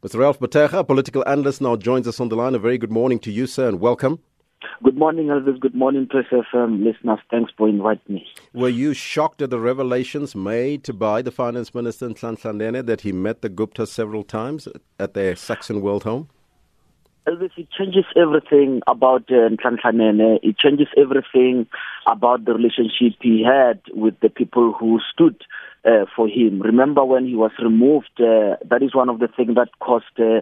Mr. Ralph Mathekga, political analyst, now joins us on the line. A very good morning to you, sir, and welcome. Good morning, Elvis. Good morning, Press FM um, listeners. Thanks for inviting me. Were you shocked at the revelations made by the finance minister Nhlanhla Nene that he met the Guptas several times at their Saxonwold home? Elvis, it changes everything about uh, It changes everything about the relationship he had with the people who stood uh, for him. Remember when he was removed, uh, that is one of the things that caused uh,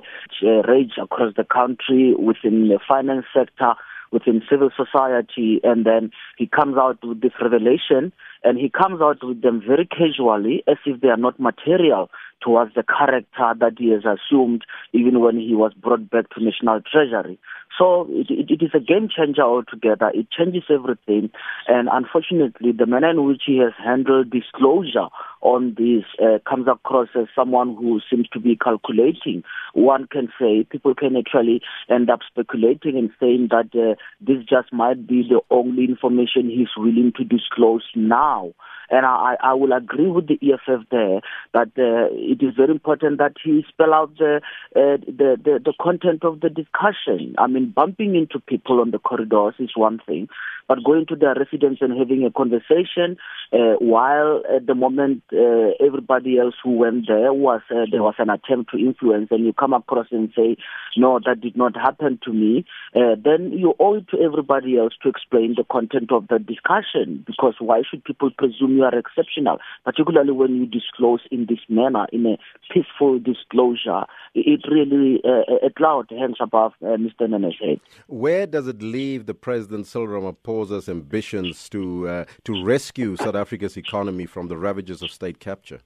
rage across the country within the finance sector, within civil society, and then he comes out with this revelation, and he comes out with them very casually, as if they are not material towards the character that he has assumed even when he was brought back to National Treasury. So it, it, it is a game changer altogether. It changes everything. And unfortunately, the manner in which he has handled disclosure on this uh, comes across as someone who seems to be calculating. One can say people can actually end up speculating and saying that uh, this just might be the only information he's willing to disclose now. And I, I will agree with the EFF there that uh, it is very important that he spell out the, uh, the, the the content of the discussion. I mean, bumping into people on the corridors is one thing, but going to their residence and having a conversation uh, while at the moment uh, everybody else who went there was uh, there was an attempt to influence, and you come across and say, no, that did not happen to me. Uh, then you owe it to everybody else to explain the content of the discussion because why should people presume you are exceptional, particularly when you disclose in this manner, in a peaceful disclosure. It really, uh, a cloud hangs above uh, Mr. Nene's head. Where does it leave the President Cyril Ramaphosa's ambitions to, uh, to rescue South Africa's economy from the ravages of state capture?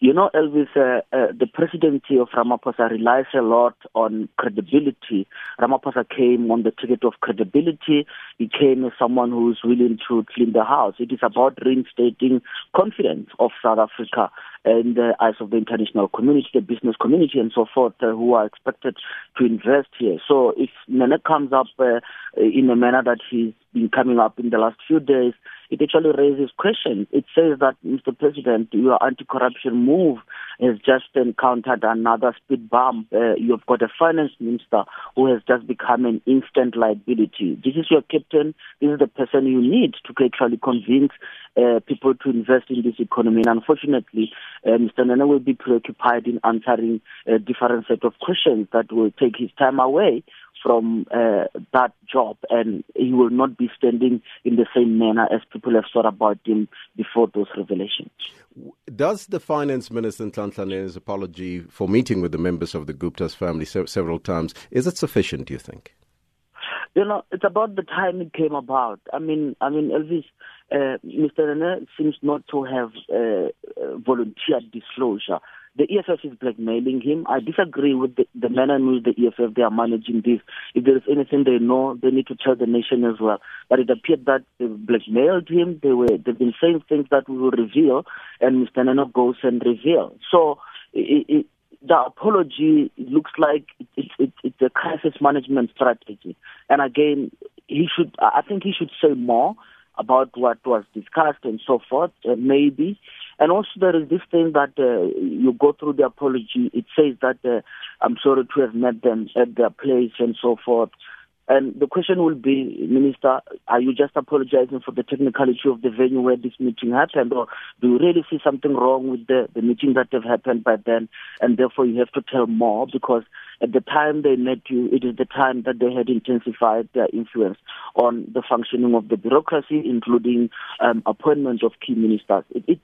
You know, Elvis, uh, uh, the presidency of Ramaphosa relies a lot on credibility. Ramaphosa came on the ticket of credibility. He came as someone who is willing to clean the house. It is about reinstating confidence of South Africa in the eyes of the international community, the business community, and so forth, uh, who are expected to invest here. So if Nene comes up uh, in a manner that he's been coming up in the last few days, it actually raises questions. It says that, Mr. President, your anti-corruption move has just encountered another speed bump. Uh, you've got a finance minister who has just become an instant liability. This is your captain. This is the person you need to actually convince uh, people to invest in this economy. And unfortunately, uh, Mr. Nana will be preoccupied in answering a different set of questions that will take his time away from uh, that job, and he will not be standing in the same manner as people have thought about him before those revelations. Does the finance minister Nhlanhla apology for meeting with the members of the Gupta's family se- several times is it sufficient? Do you think? You know, it's about the time it came about. I mean, I mean, Elvis, uh, Mr. Nene seems not to have uh, uh volunteered disclosure. The EFF is blackmailing him. I disagree with the, the manner in which the EFF they are managing this. If there is anything they know, they need to tell the nation as well. But it appeared that they blackmailed him. They were they've been saying things that we will reveal, and Mr. Nene goes and reveal. So. It, it, the apology looks like it's, it's, it's a crisis management strategy. And again, he should, I think he should say more about what was discussed and so forth, uh, maybe. And also there is this thing that uh, you go through the apology. It says that uh, I'm sorry to have met them at their place and so forth. And the question will be, Minister, are you just apologizing for the technicality of the venue where this meeting happened, or do you really see something wrong with the, the meeting that have happened by then, and therefore you have to tell more because at the time they met you, it is the time that they had intensified their influence on the functioning of the bureaucracy, including um, appointment of key ministers. It, it's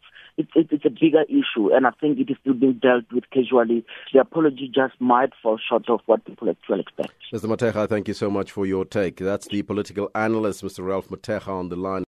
it's, it's a bigger issue, and I think it is still being dealt with casually. The apology just might fall short of what people actually expect. Mr. Mathekga, thank you so much for your take. That's the political analyst, Mr. Ralph Mathekga, on the line.